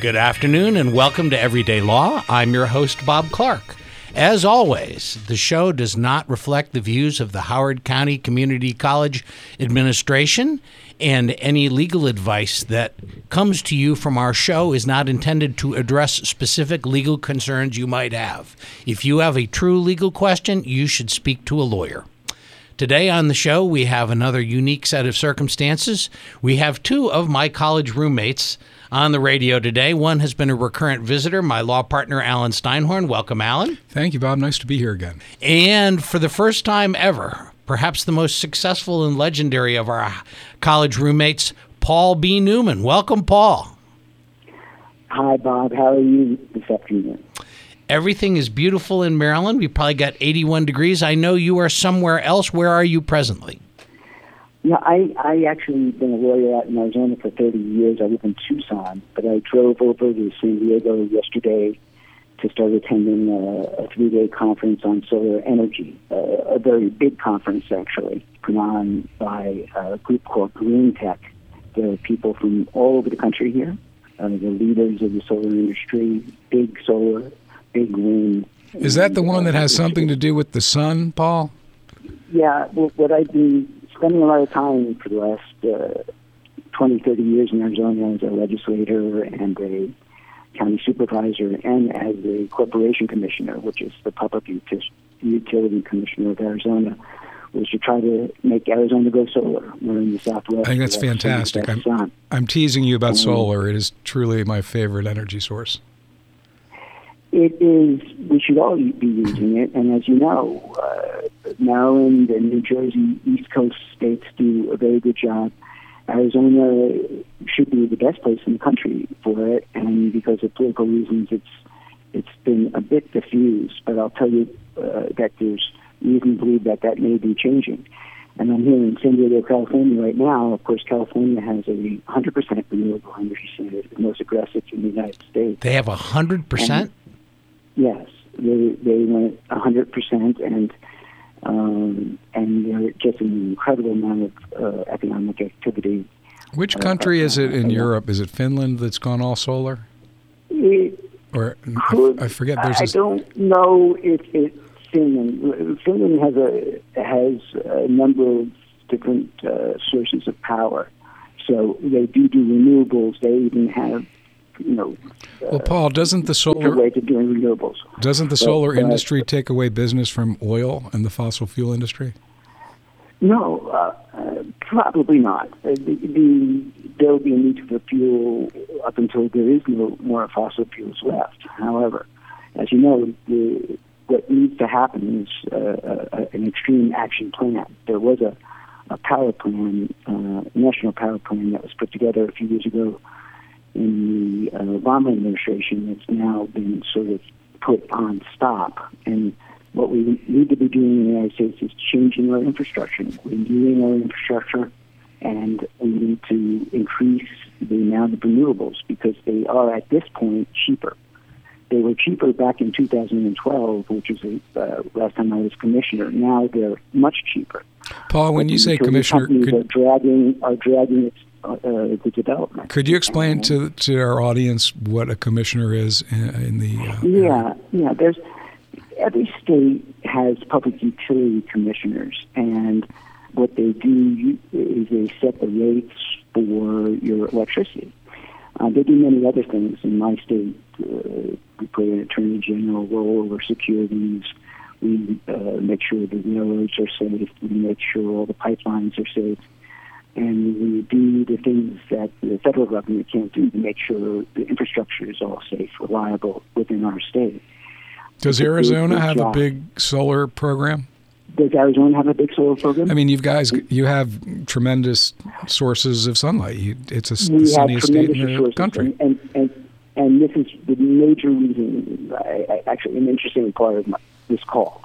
Good afternoon and welcome to Everyday Law. I'm your host, Bob Clark. As always, the show does not reflect the views of the Howard County Community College administration, and any legal advice that comes to you from our show is not intended to address specific legal concerns you might have. If you have a true legal question, you should speak to a lawyer. Today on the show, we have another unique set of circumstances. We have two of my college roommates on the radio today. One has been a recurrent visitor, my law partner, Alan Steinhorn. Welcome, Alan. Thank you, Bob. Nice to be here again. And for the first time ever, perhaps the most successful and legendary of our college roommates, Paul B. Newman. Welcome, Paul. Hi, Bob. How are you this afternoon? Everything is beautiful in Maryland. We probably got 81 degrees. I know you are somewhere else. Where are you presently? Yeah, I I actually been a lawyer out in Arizona for 30 years. I live in Tucson, but I drove over to San Diego yesterday to start attending a, a three-day conference on solar energy, uh, a very big conference actually, put on by a group called Green Tech. There are people from all over the country here, uh, the leaders of the solar industry, big solar, big wind. Is that the one that has something to do with the sun, Paul? Yeah, well, what I've been spending a lot of time for the last uh, 20, 30 years in Arizona as a legislator and a county supervisor and as a corporation commissioner, which is the public utility commissioner of Arizona, was to try to make Arizona go solar. We're in the Southwest. I think that's fantastic. I'm, I'm, teasing you about um, solar. It is truly my favorite energy source. It is. We should all be using it, and as you know, uh, Maryland and New Jersey, East Coast states do a very good job. Arizona should be the best place in the country for it, and because of political reasons, it's it's been a bit diffused. But I'll tell you uh, that there's reason to believe that that may be changing. And I'm here in San Diego, California right now. Of course, California has a 100% renewable energy standard, the most aggressive in the United States. They have 100%? Yes, they they went hundred percent, and um, and they're just an incredible amount of uh, economic activity. Which uh, country uh, is it in uh, Europe? Is it Finland that's gone all solar? It or could, I, I, forget. There's I don't know if it's Finland. Finland has a has a number of different uh, sources of power, so they do do renewables. They even have you know. Well, Paul, doesn't the solar way to doing renewables? Doesn't the solar but, industry take away business from oil and the fossil fuel industry? No, uh, uh, probably not. Uh, the, the, there will be a need for fuel up until there is no more fossil fuels left. However, as you know, the, what needs to happen is uh, uh, an extreme action plan. There was a, a power plan, uh, national power plan that was put together a few years ago in the uh, Obama administration that's now been sort of put on stop. And what we need to be doing in the United States is changing our infrastructure, renewing our infrastructure, and we need to increase the amount of renewables because they are at this point cheaper. They were cheaper back in 2012, which was the uh, last time I was commissioner. Now they're much cheaper. Paul, when you say commissioner, could... are dragging are dragging its uh, the development. Could you explain to to our audience what a commissioner is in, in the? Uh, yeah, yeah. There's every state has public utility commissioners, and what they do is they set the rates for your electricity. Uh, they do many other things. In my state, uh, we play an attorney general role over securities. We uh, make sure the railroads are safe. We make sure all the pipelines are safe and we do the things that the federal government can't do to make sure the infrastructure is all safe, reliable within our state. Does Arizona have a big solar program? Does Arizona have a big solar program? I mean, you guys, you have tremendous sources of sunlight. You, it's a we sunniest state in the country. And, and, and, and, this is the major reason, I, I, actually, an interesting part of my, this call.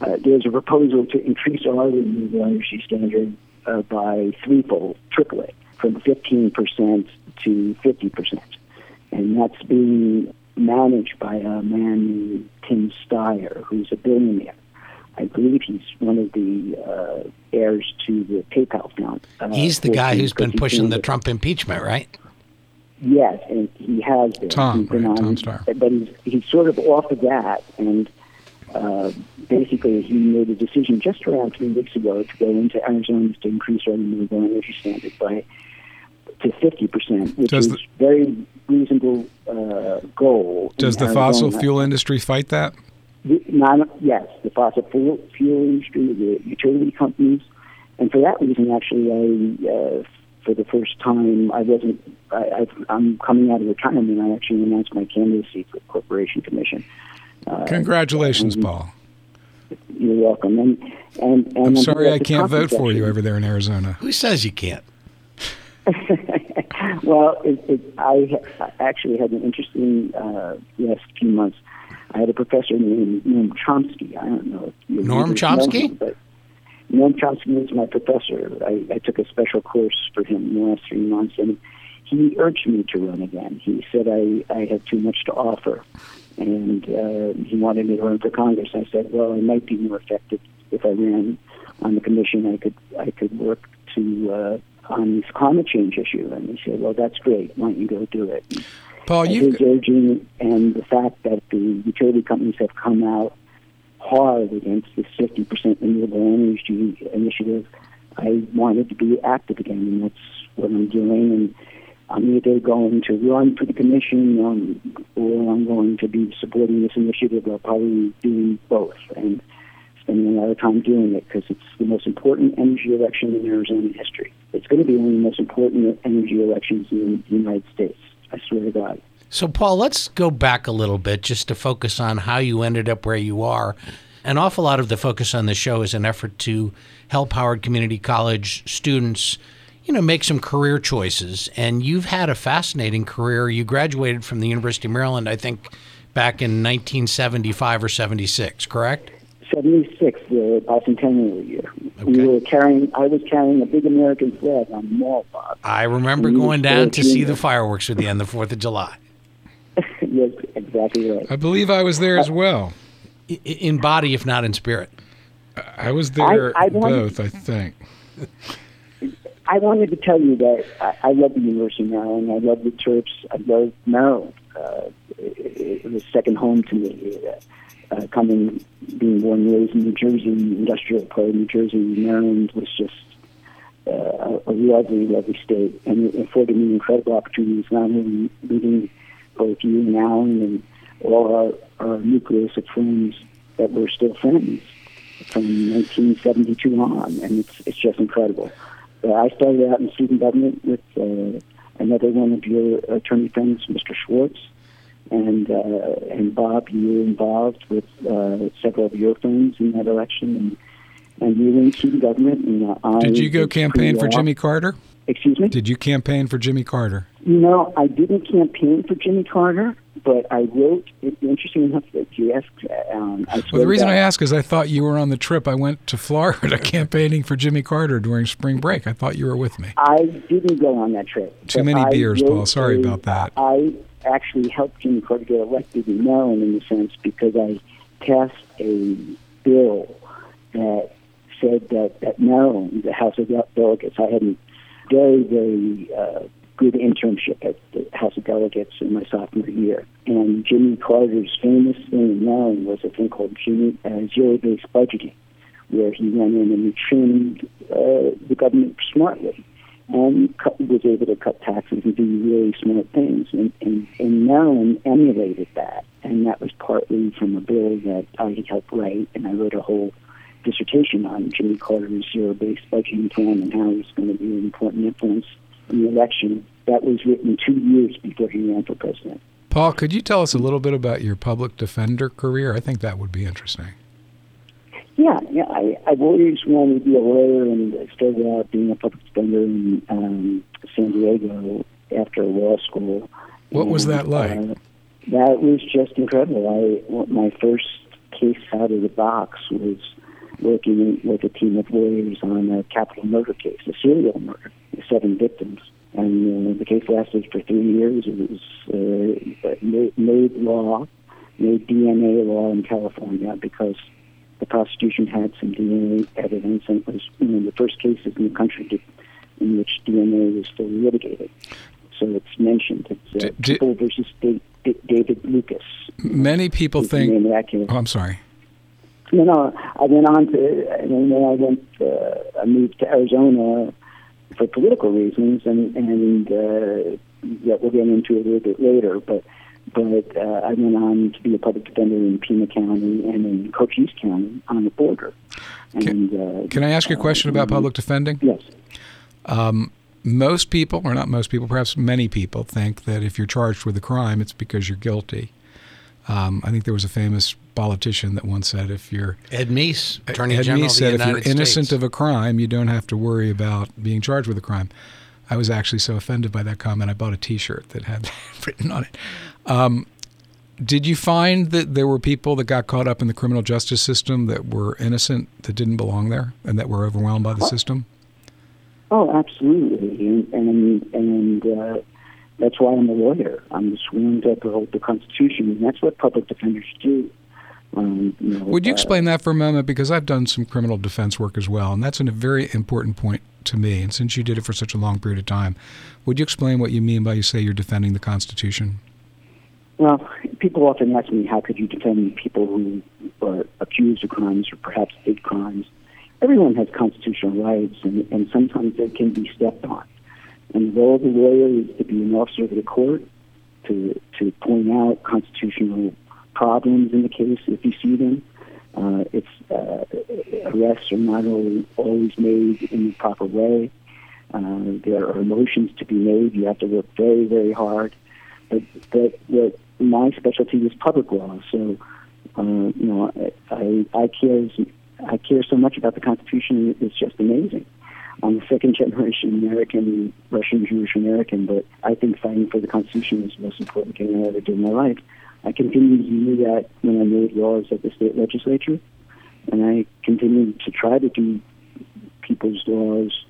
Uh, there's a proposal to increase our renewable energy standard uh, by threefold, triple it, from 15% to 50%. And that's being managed by a man named Tim Steyer, who's a billionaire. I believe he's one of the uh, heirs to the PayPal fund. Uh, he's the guy who's been pushing the Trump impeachment, right? Yes, and he has been. Tom, he's been right, on, Tom Steyer. But he's, he's sort of off of that, and uh, basically he made a decision just around three weeks ago to go into Arizona to increase our renewable energy standard by to 50%, which Does is the- very reasonable uh, goal. Does the fossil fuel industry fight that? The- Not, yes, the fossil fuel, fuel industry, the utility companies, and for that reason, actually, I, uh, for the first time, I wasn't. I, I've, I'm coming out of retirement. I actually announced my candidacy for the Corporation Commission. Uh, Congratulations, and Paul. You're welcome. And and, and I'm sorry I can't vote for you over there in Arizona. Who says you can't? well, it, it, I actually had an interesting uh, last few months. I had a professor named Noam Chomsky. I don't know if you Noam Chomsky? him, but Noam Chomsky was my professor. I, I took a special course for him in the last three months, and he urged me to run again. He said I, I had too much to offer, and uh, he wanted me to run for Congress. I said, well, it might be more effective if I ran on the commission. I could I could work to uh, on this climate change issue. And he said, well, that's great. Why don't you go do it? Paul, And you his urging and the fact that the utility companies have come out hard against this 50% renewable energy initiative, I wanted to be active again, and that's what I'm doing. And I'm either going to run for the commission um, or I'm going to be supporting this initiative. I'll probably doing both and spending a lot of time doing it because it's the most important energy election in Arizona history. It's going to be one of the most important energy elections in the United States. I swear to God. So, Paul, let's go back a little bit just to focus on how you ended up where you are. An awful lot of the focus on the show is an effort to help Howard Community College students, you know, make some career choices. And you've had a fascinating career. You graduated from the University of Maryland, I think, back in 1975 or 76, correct? 76, the bicentennial year. We Okay. were carrying, I was carrying a big American flag on the mall, Bob. I remember going down to see the fireworks with you on the 4th of July. yes, exactly right. I believe I was there as well. In body, if not in spirit. I was there I want- both, I think. I wanted to tell you that I, I love the University of Maryland. I love the Terps. I love Maryland. Uh, it, it was second home to me. Uh, uh, coming, being born and raised in New Jersey, industrial part of New Jersey, Maryland was just uh, a, lovely, lovely state, and it afforded me incredible opportunities. Not only meeting both you and Alan and all our, our nucleus of friends that were still friends from 1972 on, and it's it's just incredible. Uh, I started out in student government with uh, another one of your attorney friends, Mr. Schwartz, and uh, and Bob. You were involved with uh, several of your friends in that election, and and you were in student government. And uh, I Did you go campaign for. Jimmy Carter? Excuse me. Did you campaign for Jimmy Carter? You know, I didn't campaign for Jimmy Carter, but I wrote. It's interesting enough that you asked. Um, I Well, the reason I ask is I thought you were on the trip. I went to Florida campaigning for Jimmy Carter during spring break. I thought you were with me. I didn't go on that trip. Too many I beers, Paul. Sorry a- about that. I actually helped Jimmy Carter get elected in Maryland in a sense because I passed a bill that said that, that Maryland, the House of Delegates, I had a very, very uh, good internship at the House of Delegates in my sophomore year. And Jimmy Carter's famous thing in Maryland was a thing called Jimmy, uh, zero-based budgeting, where he went in and he trimmed uh, the government smartly and cut, was able to cut taxes and do really smart things. And, and, and Maryland emulated that, and that was partly from a bill that I helped write, and I wrote a whole dissertation on Jimmy Carter's zero-based budgeting plan and how he's going to be an important influence in the election. That was written two years before he ran for president. Paul, could you tell us a little bit about your public defender career? I think that would be interesting. Yeah, yeah. I, I've always wanted to be a lawyer, and I started out being a public defender in um, San Diego after law school. What was that like? Uh, that was just incredible. I my first case out of the box was working with a team of lawyers on a capital murder case, a serial murder, seven victims. And uh, the case lasted for three years. It was uh, made, law, made DNA law in California because the prosecution had some DNA evidence, and it was one of the first cases in the country to, in which DNA was fully litigated. so it's mentioned. It's uh, D- People versus D- D- David Lucas. Many people think. Oh, I'm sorry. You know, I went on to, and then I went, uh, I moved to Arizona for political reasons, and and uh, yeah, we'll get into it a little bit later. But but uh, I went on to be a public defender in Pima County and in Cochise County on the border. And, can, uh, can I ask you a question about public defending? Yes. Um, most people, or not most people, perhaps many people, think that if you're charged with a crime, it's because you're guilty. Um, I think there was a famous politician that once said, "If you're Ed Meese, Attorney Ed General Meese said, if you're innocent States. of a crime, you don't have to worry about being charged with a crime." I was actually so offended by that comment, I bought a T-shirt that had that written on it. Um, did you find that there were people that got caught up in the criminal justice system that were innocent, that didn't belong there, and that were overwhelmed by the system? Oh, absolutely, and and, and uh, that's why I'm a lawyer. I'm sworn to uphold the Constitution, and that's what public defenders do. Um, you know, Would you uh, explain that for a moment? Because I've done some criminal defense work as well, and that's a very important point to me. And since you did it for such a long period of time, would you explain what you mean by you say you're defending the Constitution? Well, people often ask me, how could you defend people who are accused of crimes or perhaps did crimes? Everyone has constitutional rights, and, and sometimes they can be stepped on. And the role of the lawyer is to be an officer of the court, to, to point out constitutional problems in the case if you see them. Uh, it's uh, arrests are not always, always made in the proper way. Uh, there are motions to be made. You have to work very, very hard. But, but, but my specialty is public law, so uh, you know I, I care I care so much about the Constitution. It's just amazing. I'm a second generation American, Russian Jewish American, but I think fighting for the Constitution is the most important thing I ever did in my life. I continue to do that when I made laws at the state legislature, and I continue to try to do people's laws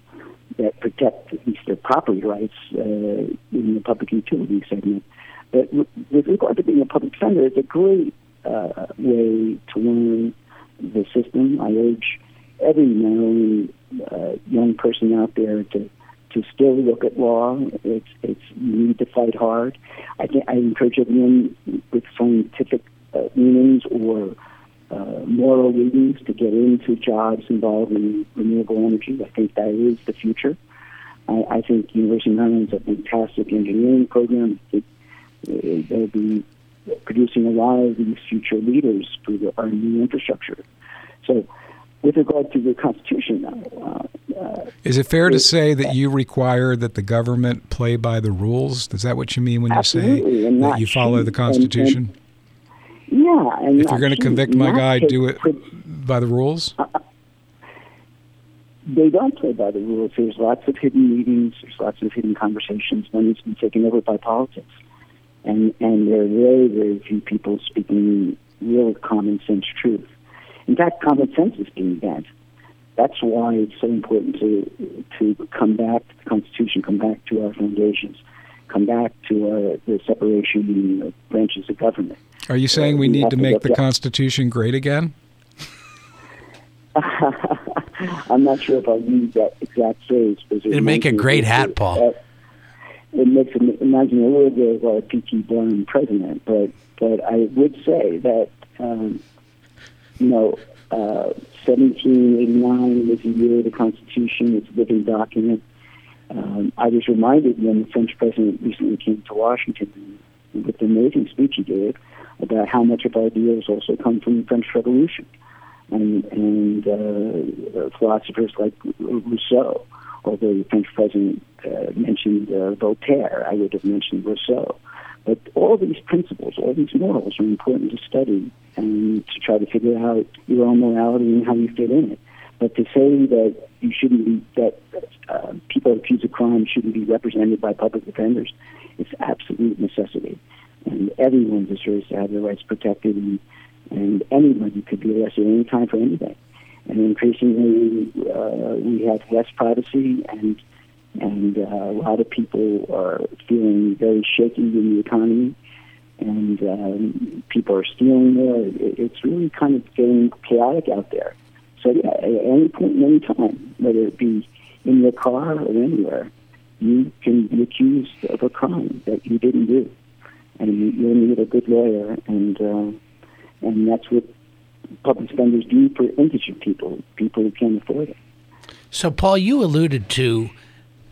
that protect at least their property rights uh, in the public utility segment. But with regard to being a public defender, it's a great uh, way to learn the system. I urge every young, uh, young person out there to to still look at law. It's it's you need to fight hard. I think I encourage everyone with scientific uh, or uh, moral leanings to get into jobs involved in renewable energy. I think that is the future. I, I think University of Maryland's a fantastic engineering program. It, it, they'll be producing a lot of these future leaders through the, our new infrastructure. So with regard to the Constitution. Uh, uh, Is it fair to say that you require that the government play by the rules? Is that what you mean when you say that you follow the Constitution? And, and, yeah. And if you're going to convict my guy, do it by the rules? Uh, they don't play by the rules. There's lots of hidden meetings. There's lots of hidden conversations. Money's been taken over by politics. And, and there are very, very few people speaking real common sense truth. In fact, common sense is being bent. That's why it's so important to to come back to the Constitution, come back to our foundations, come back to our, the separation of branches of government. Are you saying uh, we, we need to make the Constitution great again? I'm not sure if I'll use that exact phrase. It'd make a great hat, Paul. Uh, it makes me imagine a little bit of a P.T. Barnum president, but but I would say that um, you know, uh, 1789 was the year the Constitution. It's a living document. Um, I was reminded when the French president recently came to Washington with the amazing speech he gave about how much of our ideas also come from the French Revolution. And, and uh, philosophers like Rousseau, although the French president uh, mentioned uh, Voltaire, I would have mentioned Rousseau. But all these principles, all these morals are important to study and to try to figure out your own morality and how you fit in it. But to say that you shouldn't be, that uh, people accused of crime shouldn't be represented by public defenders, it's absolute necessity. And everyone deserves to have their rights protected, and, and anybody could be arrested any time for anything. And increasingly, uh, we have less privacy and and uh, a lot of people are feeling very shaky in the economy, and um, people are stealing more. It's really kind of getting chaotic out there. So yeah, at any point, in any time, whether it be in your car or anywhere, you can be accused of a crime that you didn't do, and you, you need a good lawyer, and uh, and that's what public defenders do for indigent people, people who can't afford it. So, Paul, you alluded to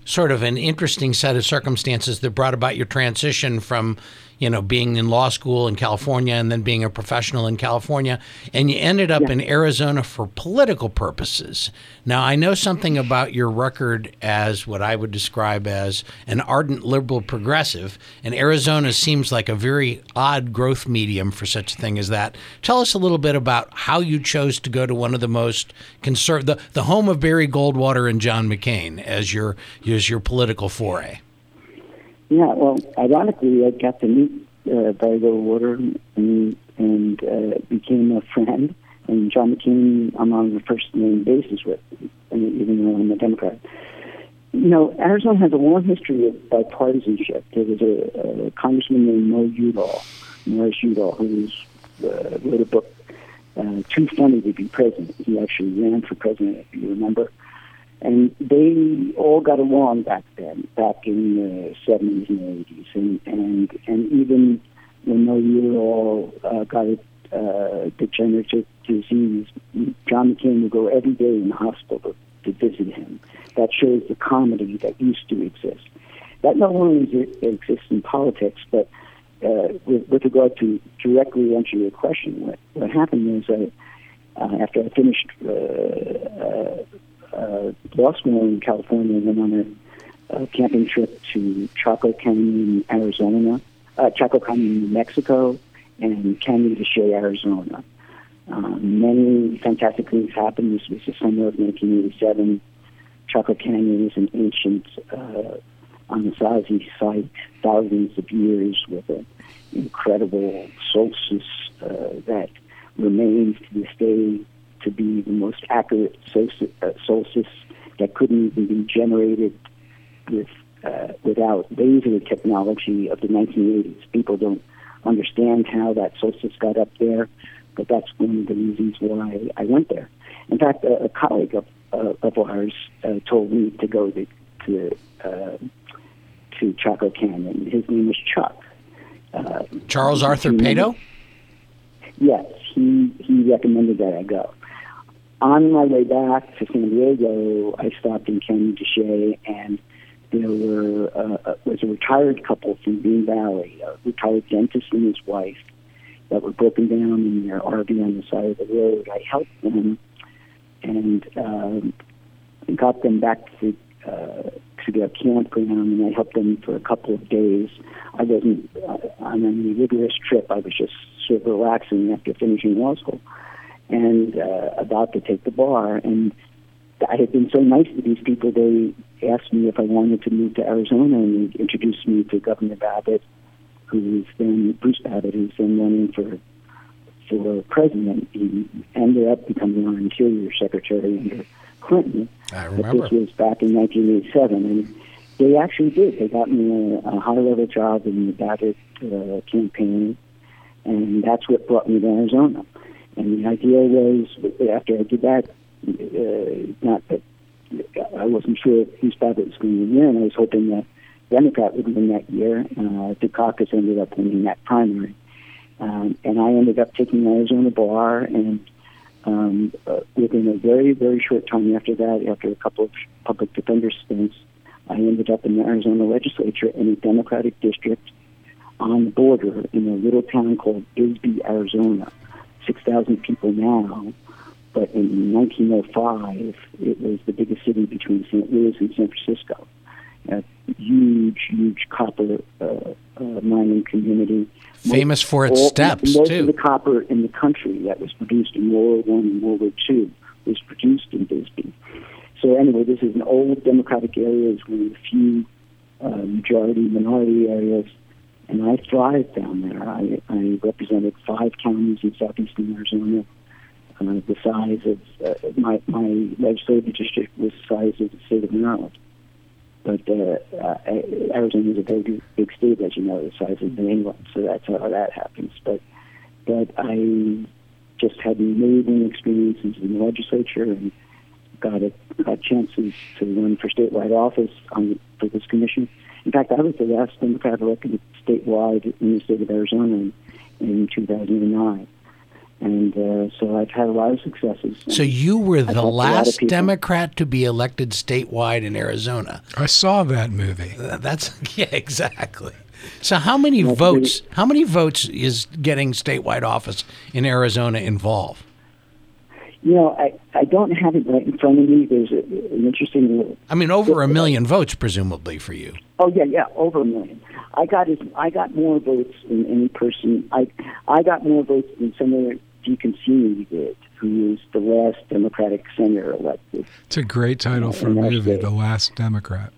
sort of an interesting set of circumstances that brought about your transition from you know, being in law school in California and then being a professional in California, and you ended up yeah. in Arizona for political purposes. Now, I know something about your record as what I would describe as an ardent liberal progressive, and Arizona seems like a very odd growth medium for such a thing as that. Tell us a little bit about how you chose to go to one of the most conservative, the, the home of Barry Goldwater and John McCain as your as your political foray. Yeah, well, ironically, I got to meet uh, Barry Goldwater and, and uh, became a friend. And John McCain, I'm on the first name basis with, even though I'm a Democrat. You know, Arizona has a long history of bipartisanship. There was a, a congressman named Mo Udall, Morris Udall, who uh, wrote a book, uh, Too Funny to Be President. He actually ran for president, if you remember. And they all got along back then, back in the 70s and 80s. And, and, and even when all uh, got a uh, degenerative disease, John McCain would go every day in the hospital to visit him. That shows the comity that used to exist. That not only exists in politics, but uh, with, with, regard to directly answering your question, what, what happened is uh, uh, after I finished uh, uh, uh, school in California, went on a, a camping trip to Chaco Canyon, Arizona, uh, Chaco Canyon, New Mexico, and Canyon de Chelly, Arizona. Um, many fantastic things happened. This was the summer of 1987. Chaco Canyon is an ancient uh, Anasazi site, thousands of years with an incredible solstice uh, that remains to this day to be the most accurate uh, solstice that couldn't even be generated with uh, without laser technology of the 1980s. People don't understand how that solstice got up there, but that's one of the reasons why I went there. In fact, a, a colleague of, uh, of ours uh, told me to go to to, uh, to Chaco Canyon. His name was Chuck. Uh, Charles Arthur Pato. Yes, he he recommended that I go on my way back to San Diego, I stopped in Canyon de Chelly, and there were uh, uh, was a retired couple from Green Valley, a retired dentist and his wife, that were broken down in their RV on the side of the road. I helped them and um, got them back to uh, to their campground, and I helped them for a couple of days. I wasn't uh, on any rigorous trip. I was just sort of relaxing after finishing law school and uh, about to take the bar. And I had been so nice to these people. They asked me if I wanted to move to Arizona and introduced me to Governor Babbitt, who's then Bruce Babbitt, who's then running for for president. He ended up becoming our Interior Secretary under Clinton. I remember. But this was back in 1987, and they actually did. They got me a, a high-level job in the Babbitt uh, campaign, and that's what brought me to Arizona. And the idea was, after I did that, uh, not that I wasn't sure whose Babbitt was going to win. I was hoping that Democrat would win that year. Uh, Dukakis ended up winning that primary. Um, and I ended up taking Arizona bar, and um, uh, within a very, very short time after that, after a couple of public defender stints, I ended up in the Arizona legislature in a Democratic district on the border in a little town called Bisbee, Arizona. 6,000 people now, but in 1905, it was the biggest city between St. Louis and San Francisco. A huge, huge copper uh, uh, mining community. Famous most, for its all, steps, most too. of the copper in the country that was produced in World War One and World War Two was produced in Bisbee. So anyway, this is an old democratic area. It's one of the few uh, majority minority areas and I thrived down there. I, I represented five counties in southeastern Arizona. Uh, the size of uh, my my legislative district was the size of the state of Maryland. But uh, uh, Arizona is a very big state, as you know, the size of New England. So that's how that happens. But but I just had amazing experiences in the legislature and got a got chances to run for statewide office on for this commission. In fact, I was the last Democrat elected statewide in the state of Arizona in, in 2009. And uh, so I've had a lot of successes. So you were the helped a lot of last. Democrat to be elected statewide in Arizona. I saw that movie. Uh, That's yeah, exactly. So how many That's votes? How many votes is getting statewide office in Arizona involve? You know, I, I don't have it right in front of me. There's a, an interesting. I mean, over a million votes, presumably for you. Oh yeah, yeah, over a million. I got as I got more votes than any person. I I got more votes than Senator DeConcini did, who was the last Democratic senator elected. It's a great title for a movie, it. The Last Democrat.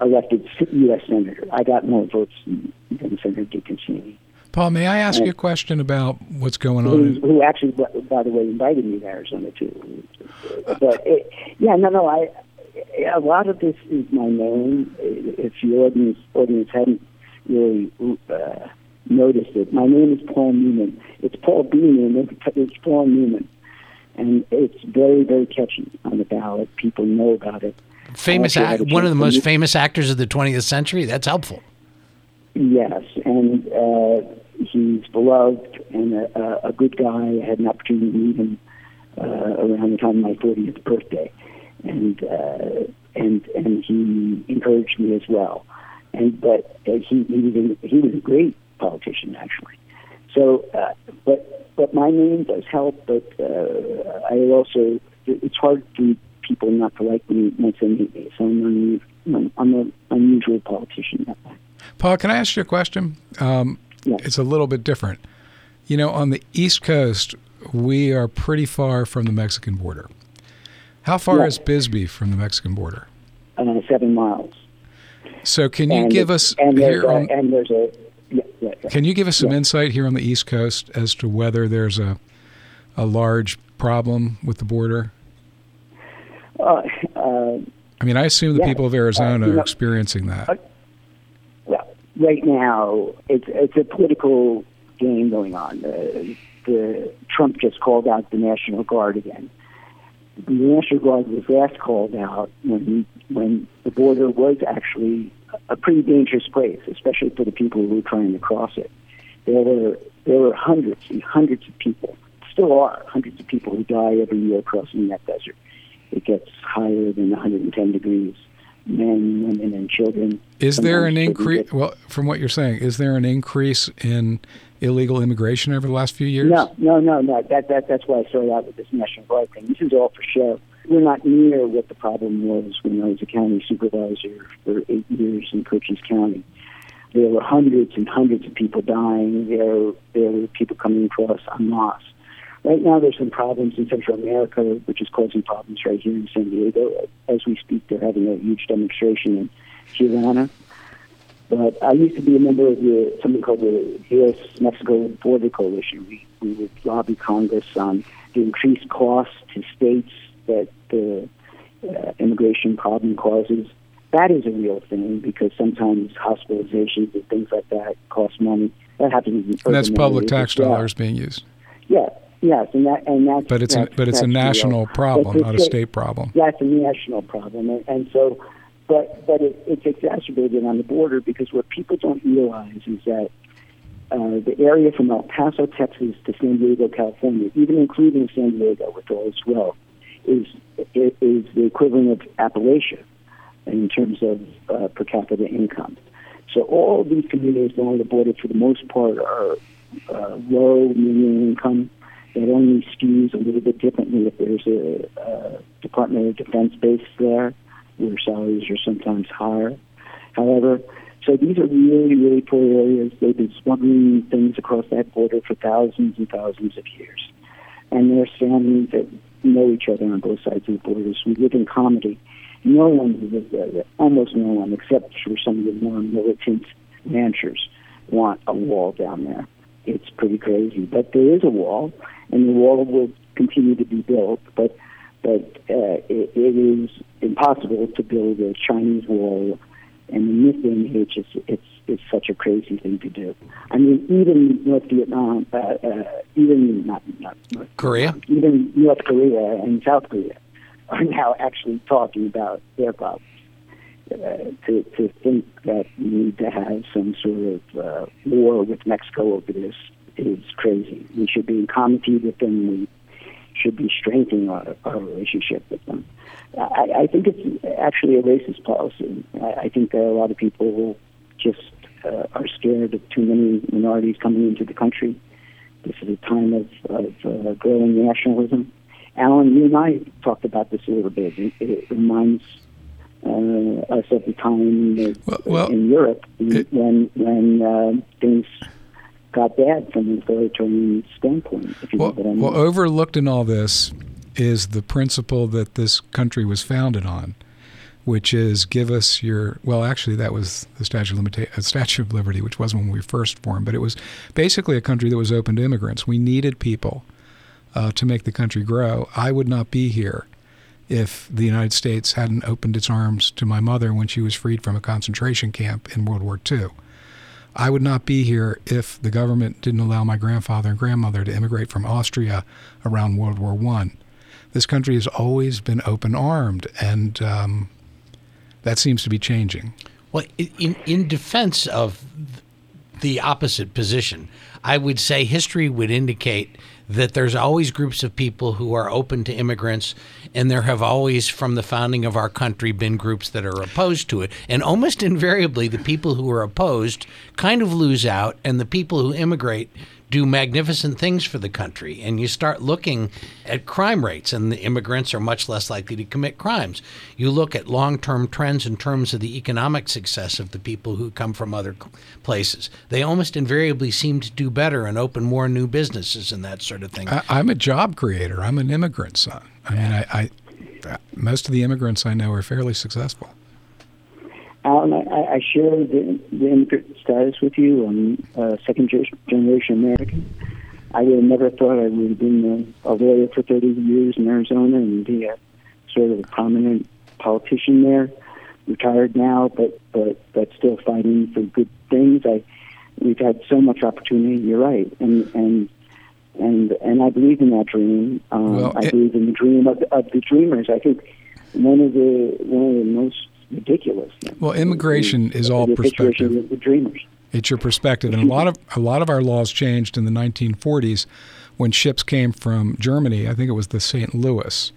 Elected U.S. senator. I got more votes than, than Senator DeConcini, Paul, may I ask you a question about what's going on? who, in- who actually, by the way, invited me to Arizona too. But it, yeah, no, no. I a lot of this is my name. If your audience audience hadn't really uh, noticed it, my name is Paul Newman. It's Paul B. Newman. but It's Paul Newman, and it's very, very catchy on the ballot. People know about it. Famous, act, one of the most famous actors of the 20th century. That's helpful. Yes, and uh, he's beloved and a, a good guy. I had an opportunity to meet him uh, around the time of my 40th birthday, and uh, and and he encouraged me as well. And but uh, he he was a, he was a great politician actually. So, uh, but but my name does help. But uh, I also it's hard for people not to like me once they meet me. So I'm an, I'm an unusual politician that way. Paul, can I ask you a question? Um, Yeah. It's a little bit different. You know, on the East Coast, we are pretty far from the Mexican border. How far Yeah. is Bisbee from the Mexican border? uh, seven miles. So, can you and give us and there's a, on, and there's a yeah, yeah. Can you give us some insight here on the East Coast as to whether there's a a large problem with the border? Uh, uh, I mean, I assume the people of Arizona Uh, are know- experiencing that. Right now it's it's a political game going on. The, the Trump just called out the National Guard again. The National Guard was last called out when when the border was actually a pretty dangerous place, especially for the people who were trying to cross it. There were there were hundreds and hundreds of people, still are hundreds of people who die every year crossing that desert. It gets higher than 110 degrees. Men, women, and children. Is there an increase? Well, from what you're saying, is there an increase in illegal immigration over the last few years? No, no, no, no. That, that, that's why I started out with this National Guard thing. This is all for show. We're not near what the problem was when I was a county supervisor for eight years in Cochise County. There were hundreds and hundreds of people dying. There, there were people coming across en masse. Right now, there's some problems in Central America, which is causing problems right here in San Diego. As we speak, they're having a huge demonstration in Tijuana. But I used to be a member of the something called the U.S. Mexico Border Coalition. We we would lobby Congress on the increased costs to states that the uh, immigration problem causes. That is a real thing because sometimes hospitalizations and things like that cost money. That happens in And that's public tax dollars being used. Yeah, yes, and that and that's But it's a, but it's a that's real. national problem, But not a state problem. that's a national problem, and, and so, but but it, it's exacerbated on the border because what people don't realize is that uh, the area from El Paso, Texas, to San Diego, California, even including San Diego with all its wealth, is is the equivalent of Appalachia in terms of uh, per capita income. So all of these communities along the border, for the most part, are uh, low, medium income. That only skews a little bit differently if there's a, uh Department of Defense base there, where salaries are sometimes higher. However, so these are really, really poor areas. They've been smuggling things across that border for thousands and thousands of years. And there's families that know each other on both sides of the borders. We live in comity. No one almost no one, except for some of the more militant ranchers, want a wall down there. It's pretty crazy. But there is a wall, and the wall will continue to be built. But but uh, it, it is impossible to build a Chinese wall And in this day and age, it's, it's, it's such a crazy thing to do. I mean, even North Vietnam, uh, uh, even not, not North Korea, even North Korea and South Korea are now actually talking about their problems. Uh, to, to think that we need to have some sort of uh, war with Mexico over this is crazy. We should be in comity with them. We should be strengthening our, our relationship with them. I, I think it's actually a racist policy. I, I think there are a lot of people who just uh, are scared of too many minorities coming into the country. This is a time of, of uh, growing nationalism. Alan, you and I talked about this a little bit. It, it reminds uh, us of the time well, well, in Europe it, when when uh, things got bad from an authoritarian standpoint. well, I mean. well, overlooked in all this is the principle that this country was founded on, which is give us your. Well, actually, that was the Statue of, Limita- uh, Statue of Liberty, which wasn't when we first formed, but it was basically a country that was open to immigrants. We needed people uh, to make the country grow. I would not be here if the United States hadn't opened its arms to my mother when she was freed from a concentration camp in World War II. I would not be here if the government didn't allow my grandfather and grandmother to immigrate from Austria around World War I. This country has always been open armed, and um, that seems to be changing. Well, in, in defense of the opposite position, I would say history would indicate that there's always groups of people who are open to immigrants, and there have always, from the founding of our country, been groups that are opposed to it. And almost invariably, the people who are opposed kind of lose out, and the people who immigrate do magnificent things for the country. And you start looking at crime rates, and the immigrants are much less likely to commit crimes. You look at long term trends in terms of the economic success of the people who come from other places. They almost invariably seem to do better and open more new businesses and that sort of thing. I, am a job creator, I'm an immigrant son. I mean, I, I most of the immigrants I know are fairly successful. Alan, I, I share the, the immigrant status with you. I'm a second generation American. I would have never thought I would have been a, a lawyer for 30 years in Arizona and be a sort of a prominent politician there. Retired now, but but but still fighting for good things. I we've had so much opportunity. You're right, and and and and I believe in that dream. Um, well, I believe in the dream of, of the dreamers. I think one of the one of the most ridiculous. Well, immigration the, is all the perspective. The dreamers. It's your perspective, and a lot of a lot of our laws changed in the 1940s when ships came from Germany. I think it was the St. Louis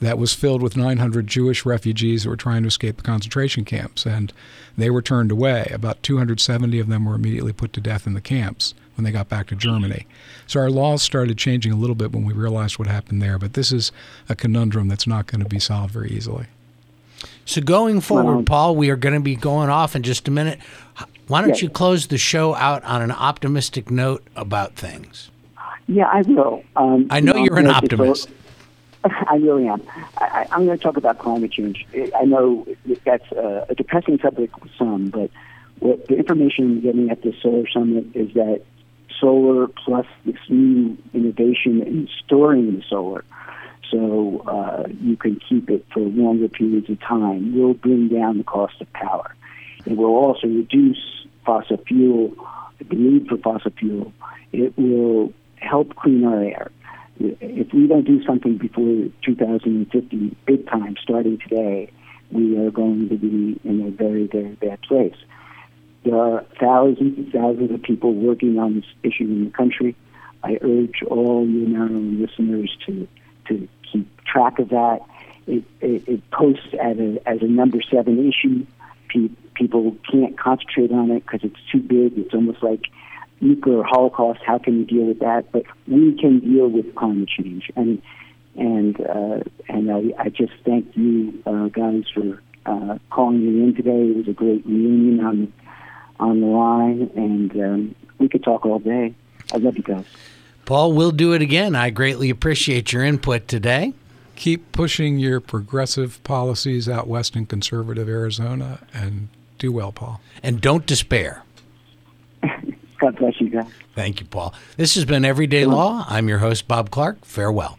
that was filled with 900 Jewish refugees who were trying to escape the concentration camps, and they were turned away. About 270 of them were immediately put to death in the camps when they got back to Germany. So our laws started changing a little bit when we realized what happened there, but this is a conundrum that's not going to be solved very easily. So going forward, Paul, we are going to be going off in just a minute. Why don't yes. you close the show out on an optimistic note about things? Yeah, I will. Um, I know you are an optimist. I really am. I, am going to talk about climate change. I know that's a, a depressing subject with some, but what the information we're getting at the solar summit is that solar plus this new innovation in storing the solar so uh, you can keep it for longer periods of time, will bring down the cost of power. It will also reduce fossil fuel, the need for fossil fuel. It will help clean our air. If we don't do something before 2050, big time, starting today, we are going to be in a very, very bad place. There are thousands and thousands of people working on this issue in the country. I urge all you Maryland listeners to to keep track of that. It, it, it posts as a, as a number seven issue. Pe- people can't concentrate on it because it's too big. It's almost like nuclear holocaust. How can you deal with that? But we can deal with climate change. And and uh, and I, I just thank you uh, guys for uh, calling me in today. It was a great reunion on on the line, and um, we could talk all day. I love you guys. Paul, we'll do it again. I greatly appreciate your input today. Keep pushing your progressive policies out west in conservative Arizona and do well, Paul. And don't despair. God bless you guys. Thank you, Paul. This has been Everyday Law. I'm your host, Bob Clark. Farewell.